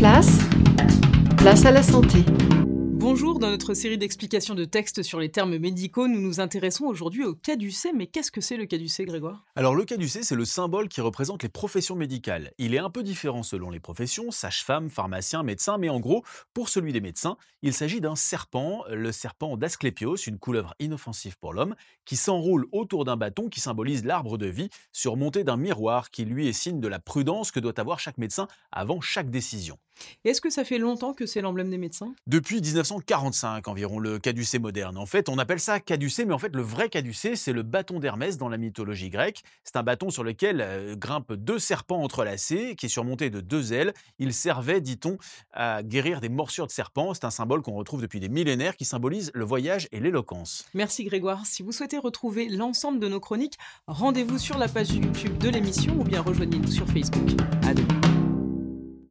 place, place à la santé. Bonjour, dans notre série d'explications de textes sur les termes médicaux, nous nous intéressons aujourd'hui au caducée. Mais qu'est-ce que c'est le caducée, Grégoire? Alors le caducée, c'est le symbole qui représente les professions médicales. Il est un peu différent selon les professions, sage-femme, pharmacien, médecin, mais en gros, pour celui des médecins, il s'agit d'un serpent, le serpent d'Asclépios, une couleuvre inoffensive pour l'homme, qui s'enroule autour d'un bâton qui symbolise l'arbre de vie, surmonté d'un miroir qui lui est signe de la prudence que doit avoir chaque médecin avant chaque décision. Est-ce que ça fait longtemps que c'est l'emblème des médecins? Depuis 1945 environ, le caducée moderne. En fait, on appelle ça caducée, mais en fait, le vrai caducée, c'est le bâton d'Hermès dans la mythologie grecque. C'est un bâton sur lequel euh, grimpent deux serpents entrelacés, qui est surmonté de deux ailes. Il servait, dit-on, à guérir des morsures de serpents. C'est un symbole qu'on retrouve depuis des millénaires qui symbolise le voyage et l'éloquence. Merci Grégoire. Si vous souhaitez retrouver l'ensemble de nos chroniques, rendez-vous sur la page YouTube de l'émission ou bien rejoignez-nous sur Facebook. À demain.